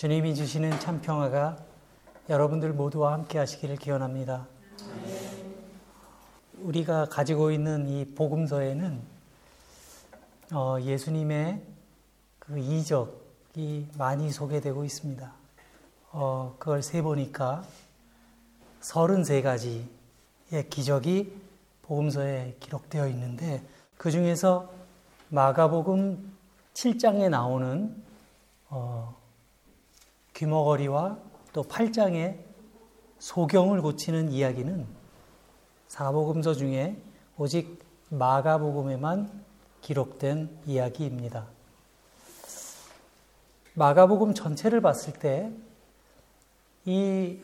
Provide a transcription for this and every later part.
주님이 주시는 참 평화가 여러분들 모두와 함께 하시기를 기원합니다. 우리가 가지고 있는 이 복음서에는 어, 예수님의 그 이적이 많이 소개되고 있습니다. 어, 그걸 세 보니까 33가지의 기적이 복음서에 기록되어 있는데 그 중에서 마가복음 7장에 나오는 어, 귀머거리와 또 8장에 소경을 고치는 이야기는 사복음서 중에 오직 마가복음에만 기록된 이야기입니다. 마가복음 전체를 봤을 때 이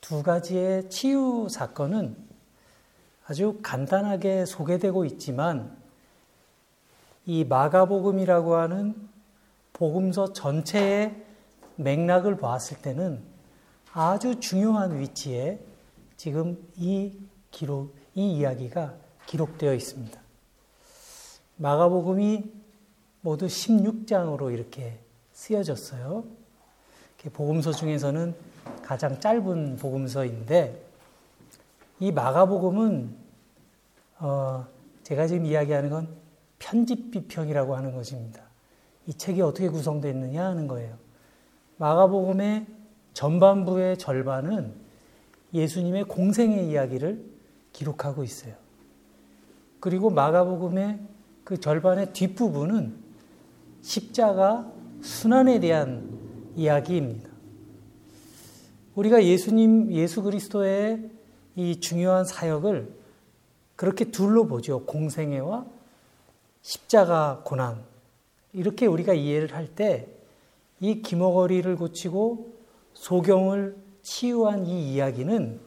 두 가지의 치유 사건은 아주 간단하게 소개되고 있지만 이 마가복음이라고 하는 복음서 전체의 맥락을 보았을 때는 아주 중요한 위치에 지금 이 기록, 이 이야기가 기록되어 있습니다. 마가복음이 모두 16장으로 이렇게 쓰여졌어요. 복음서 중에서는 가장 짧은 복음서인데 이 마가복음은 어, 제가 지금 이야기하는 건 편집 비평이라고 하는 것입니다. 이 책이 어떻게 구성되어 냐 하는 거예요. 마가복음의 전반부의 절반은 예수님의 공생의 이야기를 기록하고 있어요. 그리고 마가복음의 그 절반의 뒷부분은 십자가 순환에 대한 이야기입니다. 우리가 예수님, 예수 그리스도의 이 중요한 사역을 그렇게 둘로 보죠. 공생애와 십자가 고난. 이렇게 우리가 이해를 할 때 이 기머거리를 고치고 소경을 치유한 이 이야기는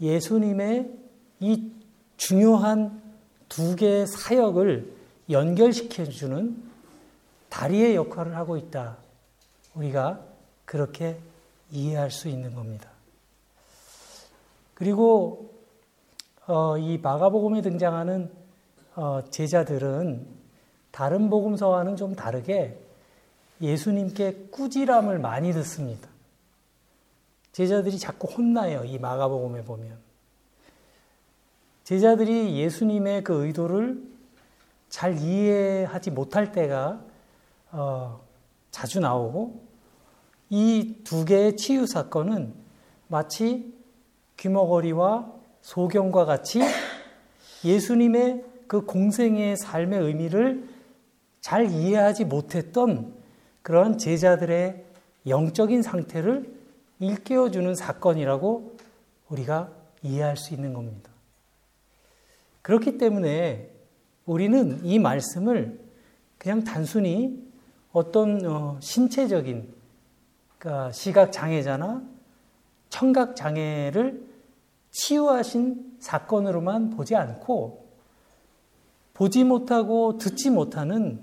예수님의 이 중요한 두 개의 사역을 연결시켜주는 다리의 역할을 하고 있다. 우리가 그렇게 이해할 수 있는 겁니다. 그리고 어, 이 마가복음에 등장하는 어, 제자들은 다른 복음서와는 좀 다르게 예수님께 꾸지람을 많이 듣습니다. 제자들이 자꾸 혼나요. 이 마가복음에 보면. 제자들이 예수님의 그 의도를 잘 이해하지 못할 때가 어, 자주 나오고 이 두 개의 치유 사건은 마치 귀머거리와 소경과 같이 예수님의 그 공생의 삶의 의미를 잘 이해하지 못했던 그러한 제자들의 영적인 상태를 일깨워주는 사건이라고 우리가 이해할 수 있는 겁니다. 그렇기 때문에 우리는 이 말씀을 그냥 단순히 어떤 어, 신체적인 그러니까 시각 장애자나 청각 장애를 치유하신 사건으로만 보지 않고 보지 못하고 듣지 못하는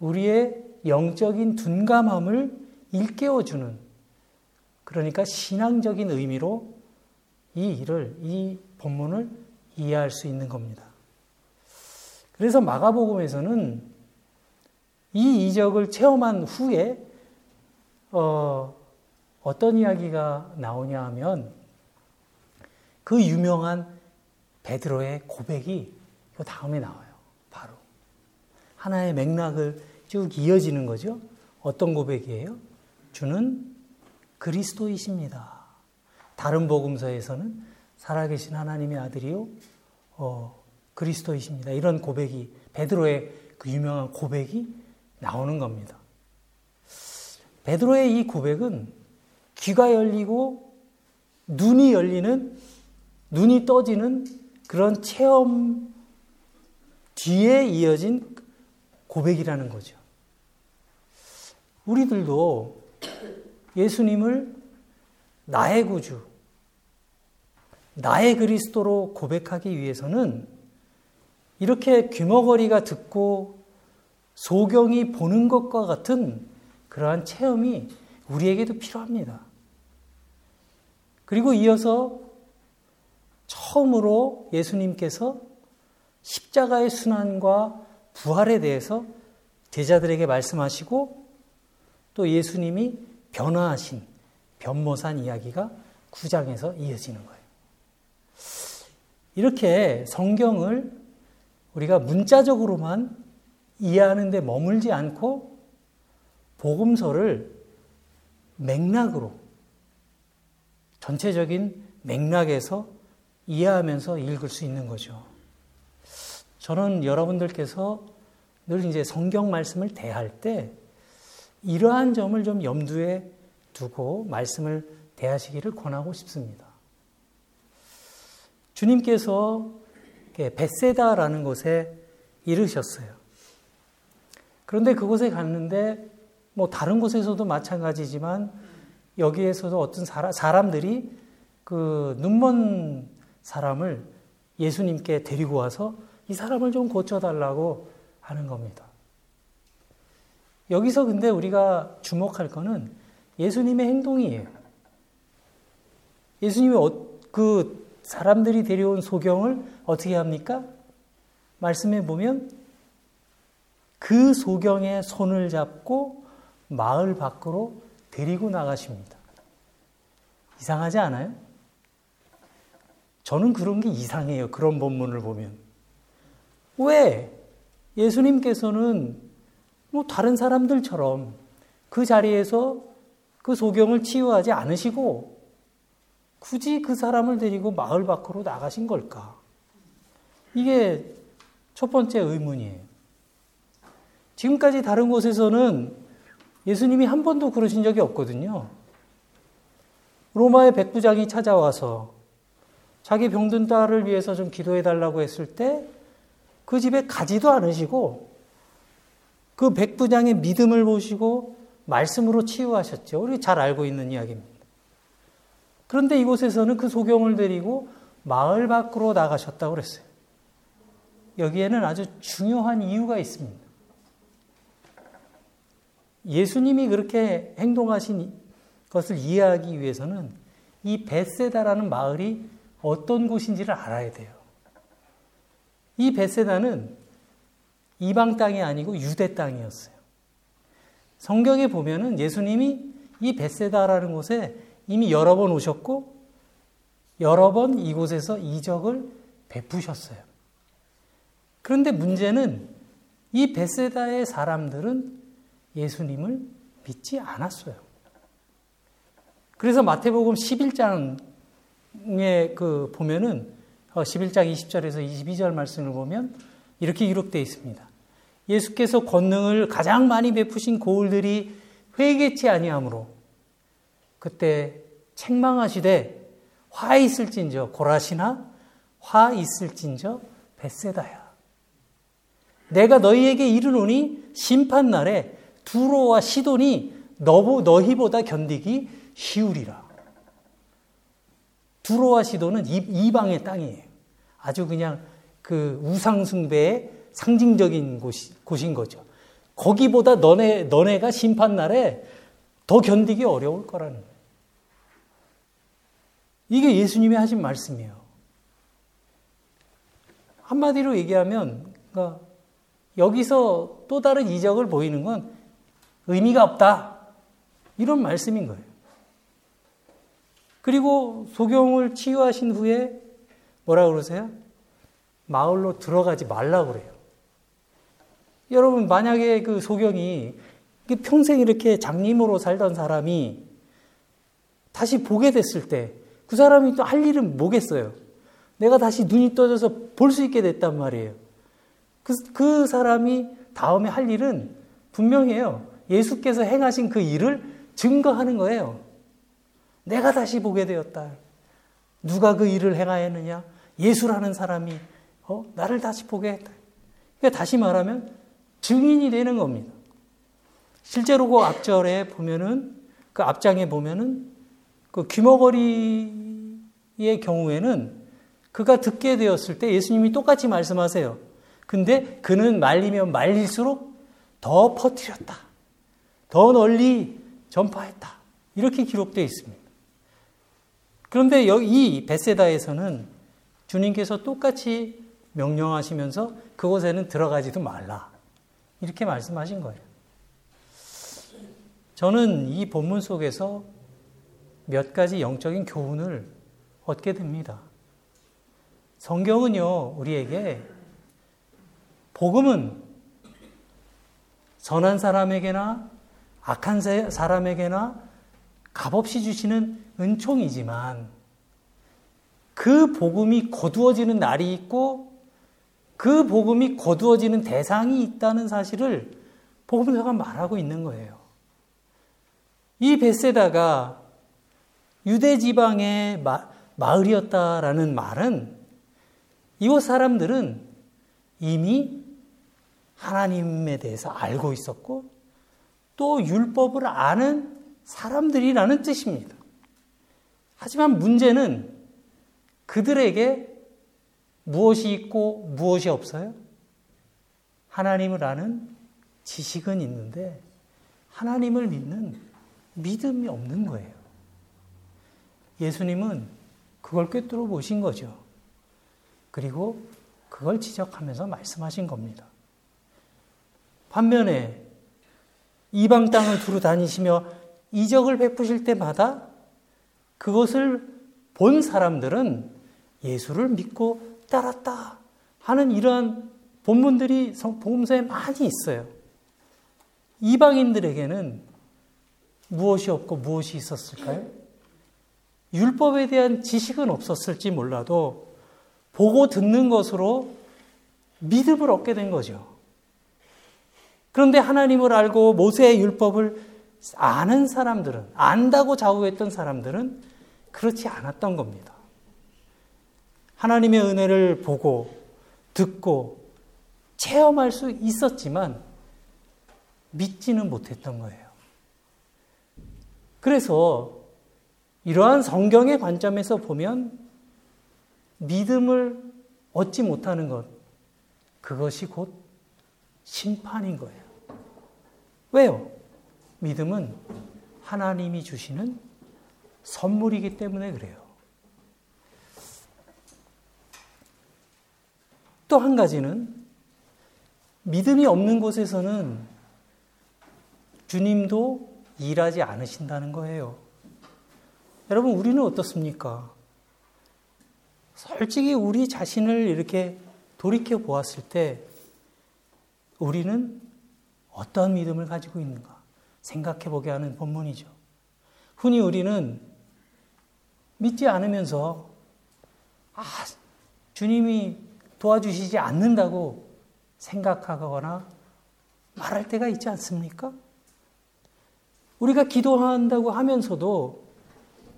우리의 영적인 둔감함을 일깨워주는 그러니까 신앙적인 의미로 이 일을, 이 본문을 이해할 수 있는 겁니다. 그래서 마가복음에서는 이 이적을 체험한 후에 어, 어떤 이야기가 나오냐 하면 그 유명한 베드로의 고백이 그 다음에 나와요. 바로 하나의 맥락을 쭉 이어지는 거죠. 어떤 고백이에요? 주는 그리스도이십니다. 다른 복음서에서는 살아계신 하나님의 아들이요, 어, 그리스도이십니다. 이런 고백이 베드로의 그 유명한 고백이 나오는 겁니다. 베드로의 이 고백은 귀가 열리고 눈이 열리는 눈이 떠지는 그런 체험 뒤에 이어진 고백이라는 거죠. 우리들도 예수님을 나의 구주, 나의 그리스도로 고백하기 위해서는 이렇게 귀머거리가 듣고 소경이 보는 것과 같은 그러한 체험이 우리에게도 필요합니다. 그리고 이어서 처음으로 예수님께서 십자가의 순환과 부활에 대해서 제자들에게 말씀하시고 또 예수님이 변화하신 변모산 이야기가 9장에서 이어지는 거예요. 이렇게 성경을 우리가 문자적으로만 이해하는 데 머물지 않고 복음서를 맥락으로 전체적인 맥락에서 이해하면서 읽을 수 있는 거죠. 저는 여러분들께서 늘 이제 성경 말씀을 대할 때 이러한 점을 좀 염두에 두고 말씀을 대하시기를 권하고 싶습니다. 주님께서 베세다라는 곳에 이르셨어요. 그런데 그곳에 갔는데 뭐 다른 곳에서도 마찬가지지만 여기에서도 어떤 사람, 들이그 눈먼 사람을 예수님께 데리고 와서 이 사람을 좀 고쳐달라고 하는 겁니다. 여기서 근데 우리가 주목할 거는 예수님의 행동이에요. 예수님이 어, 그 사람들이 데려온 소경을 어떻게 합니까? 말씀해 보면 그 소경의 손을 잡고 마을 밖으로 데리고 나가십니다. 이상하지 않아요? 저는 그런 게 이상해요. 그런 본문을 보면. 왜? 예수님께서는 뭐 다른 사람들처럼 그 자리에서 그 소경을 치유하지 않으시고 굳이 그 사람을 데리고 마을 밖으로 나가신 걸까? 이게 첫 번째 의문이에요. 지금까지 다른 곳에서는 예수님이 한 번도 그러신 적이 없거든요. 로마의 백부장이 찾아와서 자기 병든 딸을 위해서 좀 기도해 달라고 했을 때 그 집에 가지도 않으시고 그 백부장의 믿음을 보시고 말씀으로 치유하셨죠. 우리 잘 알고 있는 이야기입니다. 그런데 이곳에서는 그 소경을 데리고 마을 밖으로 나가셨다고 그랬어요. 여기에는 아주 중요한 이유가 있습니다. 예수님이 그렇게 행동하신 것을 이해하기 위해서는 이 베세다라는 마을이 어떤 곳인지를 알아야 돼요. 이 베세다는 이방 땅이 아니고 유대 땅이었어요. 성경에 보면은 예수님이 이 베세다라는 곳에 이미 여러 번 오셨고 여러 번 이곳에서 이적을 베푸셨어요. 그런데 문제는 이 베세다의 사람들은 예수님을 믿지 않았어요. 그래서 마태복음 11장에 그 보면은 11장 어, 20절에서 22절 말씀을 보면 이렇게 기록되어 있습니다. 예수께서 권능을 가장 많이 베푸신 고을들이 회개치 아니하므로 그때 책망하시되 화 있을진저 고라시나 화 있을진저 벳세다야. 내가 너희에게 이르노니 심판 날에 두로와 시돈이 너보 너희보다 견디기 쉬우리라. 두로와 시돈은 이방의 땅이에요. 아주 그냥 그 우상숭배의 상징적인 곳이, 곳인 거죠. 거기보다 너네, 너네가 심판날에 더 견디기 어려울 거라는. 이게 예수님이 하신 말씀이에요. 한마디로 얘기하면, 그러니까 여기서 또 다른 이적을 보이는 건 의미가 없다. 이런 말씀인 거예요. 그리고 소경을 치유하신 후에 뭐라 그러세요? 마을로 들어가지 말라 그래요. 여러분, 만약에 그 소경이 평생 이렇게 장님으로 살던 사람이 다시 보게 됐을 때 그 사람이 또 할 일은 뭐겠어요? 내가 다시 눈이 떠져서 볼 수 있게 됐단 말이에요. 그, 그 사람이 다음에 할 일은 분명해요. 예수께서 행하신 그 일을 증거하는 거예요. 내가 다시 보게 되었다. 누가 그 일을 행하였느냐? 예수라는 사람이 어? 나를 다시 보게 했다. 그러니까 다시 말하면 증인이 되는 겁니다. 실제로 그 앞절에 보면은 그 앞장에 보면은 그 귀머거리의 경우에는 그가 듣게 되었을 때 예수님이 똑같이 말씀하세요. 근데 그는 말리면 말릴수록 더 퍼뜨렸다. 더 널리 전파했다. 이렇게 기록되어 있습니다. 그런데 이 베세다에서는 주님께서 똑같이 명령하시면서 그곳에는 들어가지도 말라. 이렇게 말씀하신 거예요. 저는 이 본문 속에서 몇 가지 영적인 교훈을 얻게 됩니다. 성경은요, 우리에게 복음은 선한 사람에게나 악한 사람에게나 값없이 주시는 은총이지만 그 복음이 거두어지는 날이 있고 그 복음이 거두어지는 대상이 있다는 사실을 복음서가 말하고 있는 거예요. 이 베세다가 유대 지방의 마, 을이었다라는 말은 이곳 사람들은 이미 하나님에 대해서 알고 있었고 또 율법을 아는 사람들이라는 뜻입니다. 하지만 문제는 그들에게 무엇이 있고 무엇이 없어요? 하나님을 아는 지식은 있는데 하나님을 믿는 믿음이 없는 거예요. 예수님은 그걸 꿰뚫어 보신 거죠. 그리고 그걸 지적하면서 말씀하신 겁니다. 반면에 이방 땅을 두루 다니시며 이적을 베푸실 때마다 그것을 본 사람들은 예수를 믿고 따랐다 하는 이러한 본문들이 복음서에 많이 있어요. 이방인들에게는 무엇이 없고 무엇이 있었을까요? 율법에 대한 지식은 없었을지 몰라도 보고 듣는 것으로 믿음을 얻게 된 거죠. 그런데 하나님을 알고 모세의 율법을 아는 사람들은, 안다고 자우했던 사람들은 그렇지 않았던 겁니다. 하나님의 은혜를 보고, 듣고, 체험할 수 있었지만, 믿지는 못했던 거예요. 그래서, 이러한 성경의 관점에서 보면, 믿음을 얻지 못하는 것, 그것이 곧 심판인 거예요. 왜요? 믿음은 하나님이 주시는 선물이기 때문에 그래요. 또 한 가지는 믿음이 없는 곳에서는 주님도 일하지 않으신다는 거예요. 여러분, 우리는 어떻습니까? 솔직히 우리 자신을 이렇게 돌이켜 보았을 때 우리는 어떤 믿음을 가지고 있는가? 생각해 보게 하는 본문이죠. 흔히 우리는 믿지 않으면서 아, 주님이 도와주시지 않는다고 생각하거나 말할 때가 있지 않습니까? 우리가 기도한다고 하면서도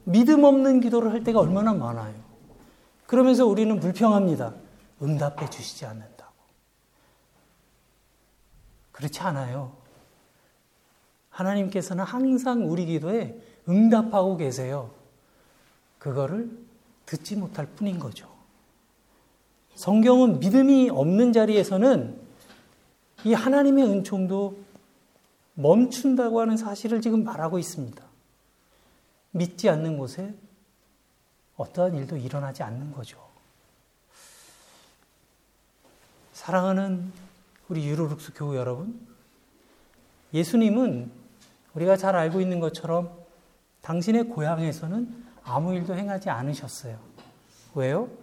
믿음 없는 기도를 할 때가 얼마나 많아요. 그러면서 우리는 불평합니다. 응답해 주시지 않는다고. 그렇지 않아요. 하나님께서는 항상 우리 기도에 응답하고 계세요. 그거를 듣지 못할 뿐인 거죠. 성경은 믿음이 없는 자리에서는 이 하나님의 은총도 멈춘다고 하는 사실을 지금 말하고 있습니다. 믿지 않는 곳에 어떠한 일도 일어나지 않는 거죠. 사랑하는 우리 유로룩스 교우 여러분, 예수님은 우리가 잘 알고 있는 것처럼 당신의 고향에서는 아무 일도 행하지 않으셨어요. 왜요?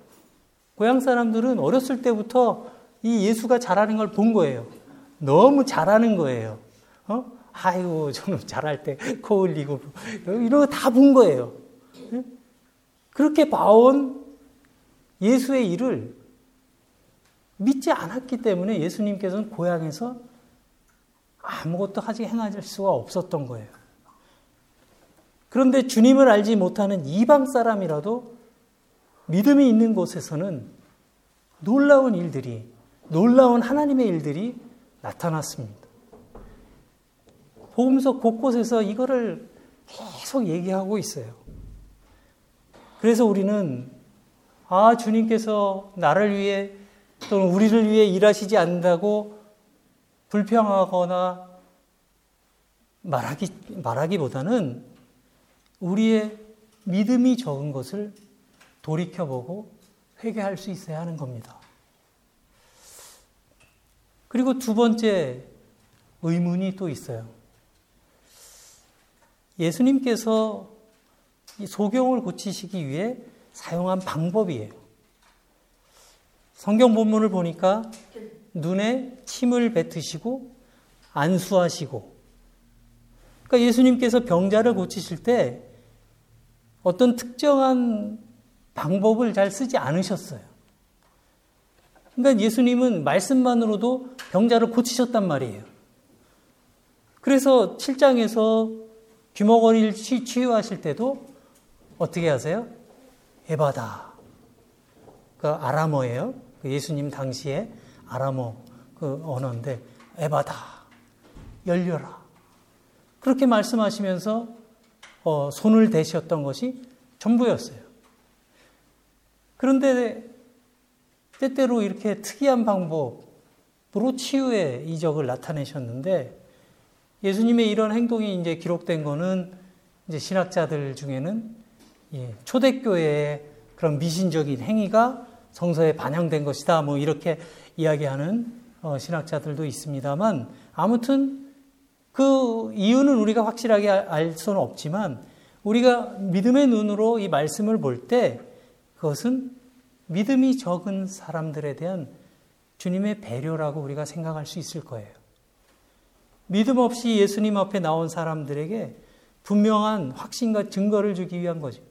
고향 사람들은 어렸을 때부터 이 예수가 잘하는 걸 본 거예요. 너무 잘하는 거예요. 어? 아이고, 저는 잘할 때 코 흘리고, 이런 거 다 본 거예요. 그렇게 봐온 예수의 일을 믿지 않았기 때문에 예수님께서는 고향에서 아무것도 하지 행할 수가 없었던 거예요. 그런데 주님을 알지 못하는 이방 사람이라도 믿음이 있는 곳에서는 놀라운 일들이, 놀라운 하나님의 일들이 나타났습니다. 복음서 곳곳에서 이거를 계속 얘기하고 있어요. 그래서 우리는 아, 주님께서 나를 위해 또는 우리를 위해 일하시지 않는다고 불평하거나 말하기, 말하기보다는 우리의 믿음이 적은 것을 돌이켜보고 회개할 수 있어야 하는 겁니다. 그리고 두 번째 의문이 또 있어요. 예수님께서 소경을 고치시기 위해 사용한 방법이에요. 성경 본문을 보니까 눈에 침을 뱉으시고 안수하시고 그러니까 예수님께서 병자를 고치실 때 어떤 특정한 방법을 잘 쓰지 않으셨어요. 그러니까 예수님은 말씀만으로도 병자를 고치셨단 말이에요. 그래서 7장에서 귀머거리를 치유하실 때도 어떻게 하세요? 에바다. 그 아람어예요. 그 예수님 당시에 아람어 그 언어인데 에바다. 열려라. 그렇게 말씀하시면서 어, 손을 대셨던 것이 전부였어요. 그런데 때때로 이렇게 특이한 방법으로 치유의 이적을 나타내셨는데 예수님의 이런 행동이 이제 기록된 거는 이제 신학자들 중에는 예, 초대교회의 그런 미신적인 행위가 성서에 반영된 것이다. 뭐 이렇게 이야기하는 어, 신학자들도 있습니다만 아무튼 그 이유는 우리가 확실하게 알 수는 없지만 우리가 믿음의 눈으로 이 말씀을 볼 때 그것은 믿음이 적은 사람들에 대한 주님의 배려라고 우리가 생각할 수 있을 거예요. 믿음 없이 예수님 앞에 나온 사람들에게 분명한 확신과 증거를 주기 위한 거죠.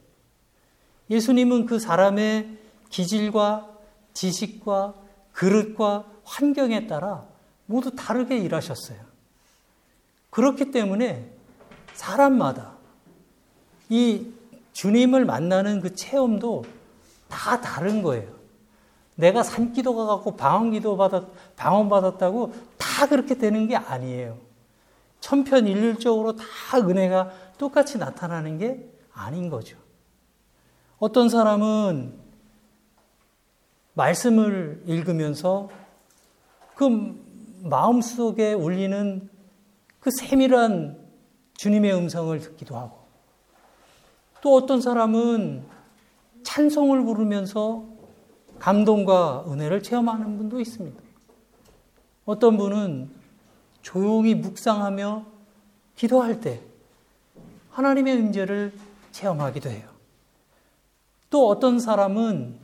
예수님은 그 사람의 기질과 지식과 그릇과 환경에 따라 모두 다르게 일하셨어요. 그렇기 때문에 사람마다 이 주님을 만나는 그 체험도 다 다른 거예요. 내가 산기도가 갖고 방언기도 받았, 방언 받았다고 다 그렇게 되는 게 아니에요. 천편일률적으로 다 은혜가 똑같이 나타나는 게 아닌 거죠. 어떤 사람은 말씀을 읽으면서 그 마음 속에 울리는 그 세밀한 주님의 음성을 듣기도 하고 또 어떤 사람은 찬송을 부르면서 감동과 은혜를 체험하는 분도 있습니다. 어떤 분은 조용히 묵상하며 기도할 때 하나님의 임재를 체험하기도 해요. 또 어떤 사람은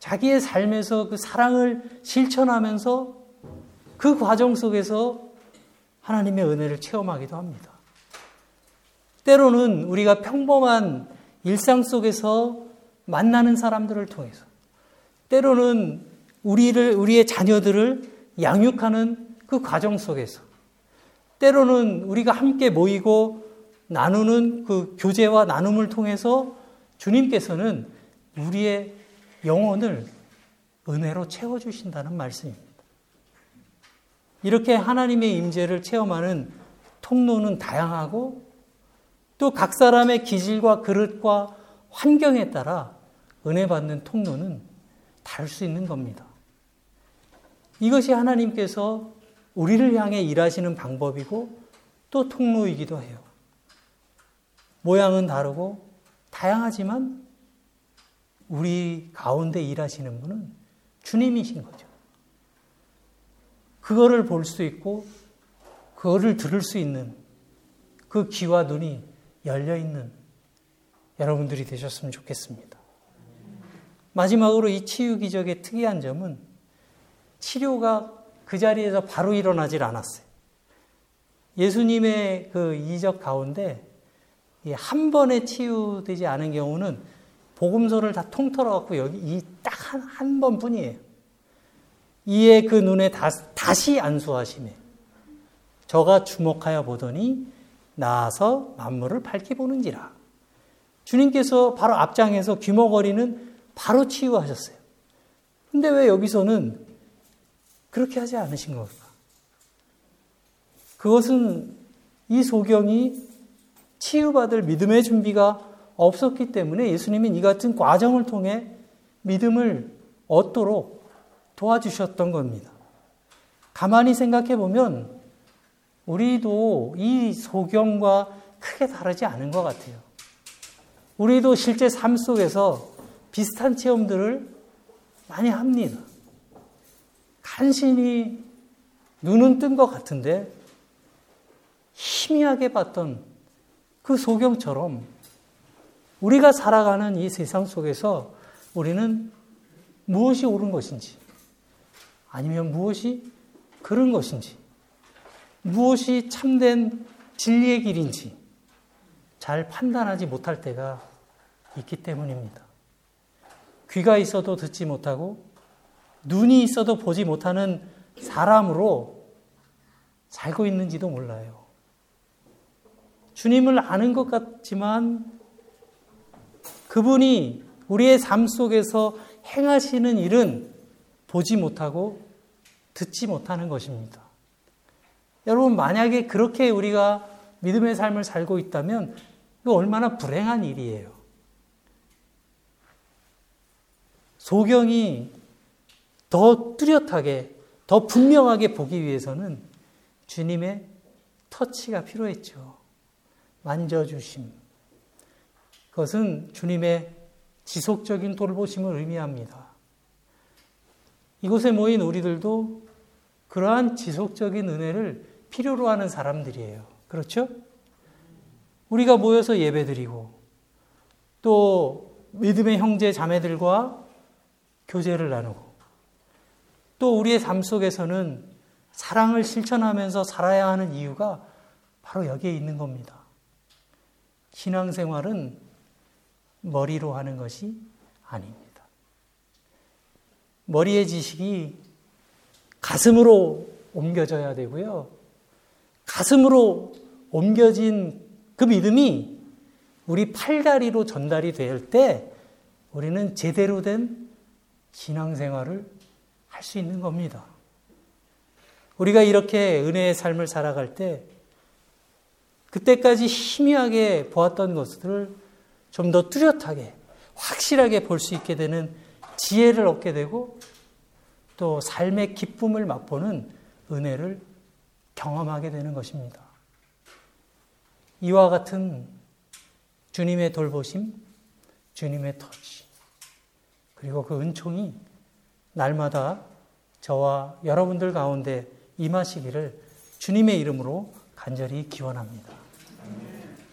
자기의 삶에서 그 사랑을 실천하면서 그 과정 속에서 하나님의 은혜를 체험하기도 합니다. 때로는 우리가 평범한 일상 속에서 만나는 사람들을 통해서 때로는 우리를 우리의 자녀들을 양육하는 그 과정 속에서 때로는 우리가 함께 모이고 나누는 그 교제와 나눔을 통해서 주님께서는 우리의 영혼을 은혜로 채워 주신다는 말씀입니다. 이렇게 하나님의 임재를 체험하는 통로는 다양하고 또 각 사람의 기질과 그릇과 환경에 따라 은혜 받는 통로는 다를 수 있는 겁니다. 이것이 하나님께서 우리를 향해 일하시는 방법이고 또 통로이기도 해요. 모양은 다르고 다양하지만 우리 가운데 일하시는 분은 주님이신 거죠. 그거를 볼 수 있고 그거를 들을 수 있는 그 귀와 눈이 열려 있는 여러분들이 되셨으면 좋겠습니다. 마지막으로 이 치유 기적의 특이한 점은 치료가 그 자리에서 바로 일어나질 않았어요. 예수님의 그 이적 가운데 한 번에 치유되지 않은 경우는 복음서를 다 통틀어 갖고 여기 이 딱한한 번뿐이에요. 이에 그 눈에 다, 다시 안수하시네. 저가 주목하여 보더니 나아서 만물을 밝히 보는지라. 주님께서 바로 앞장에서 귀머거리는 바로 치유하셨어요. 근데 왜 여기서는 그렇게 하지 않으신 겁니까? 그것은 이 소경이 치유받을 믿음의 준비가 없었기 때문에 예수님이 이 같은 과정을 통해 믿음을 얻도록 도와주셨던 겁니다. 가만히 생각해 보면 우리도 이 소경과 크게 다르지 않은 것 같아요. 우리도 실제 삶 속에서 비슷한 체험들을 많이 합니다. 간신히 눈은 뜬 것 같은데 희미하게 봤던 그 소경처럼 우리가 살아가는 이 세상 속에서 우리는 무엇이 옳은 것인지 아니면 무엇이 그른 것인지 무엇이 참된 진리의 길인지 잘 판단하지 못할 때가 있기 때문입니다. 귀가 있어도 듣지 못하고 눈이 있어도 보지 못하는 사람으로 살고 있는지도 몰라요. 주님을 아는 것 같지만 그분이 우리의 삶 속에서 행하시는 일은 보지 못하고 듣지 못하는 것입니다. 여러분, 만약에 그렇게 우리가 믿음의 삶을 살고 있다면 이거 얼마나 불행한 일이에요. 소경이 더 뚜렷하게, 더 분명하게 보기 위해서는 주님의 터치가 필요했죠. 만져주심. 그것은 주님의 지속적인 돌보심을 의미합니다. 이곳에 모인 우리들도 그러한 지속적인 은혜를 필요로 하는 사람들이에요. 그렇죠? 우리가 모여서 예배드리고 또 믿음의 형제 자매들과 교제를 나누고 또 우리의 삶 속에서는 사랑을 실천하면서 살아야 하는 이유가 바로 여기에 있는 겁니다. 신앙생활은 머리로 하는 것이 아닙니다. 머리의 지식이 가슴으로 옮겨져야 되고요. 가슴으로 옮겨진 그 믿음이 우리 팔다리로 전달이 될 때 우리는 제대로 된 신앙생활을 할 수 있는 겁니다. 우리가 이렇게 은혜의 삶을 살아갈 때 그때까지 희미하게 보았던 것들을 좀 더 뚜렷하게 확실하게 볼 수 있게 되는 지혜를 얻게 되고 또 삶의 기쁨을 맛보는 은혜를 경험하게 되는 것입니다. 이와 같은 주님의 돌보심, 주님의 터치, 그리고 그 은총이 날마다 저와 여러분들 가운데 임하시기를 주님의 이름으로 간절히 기원합니다.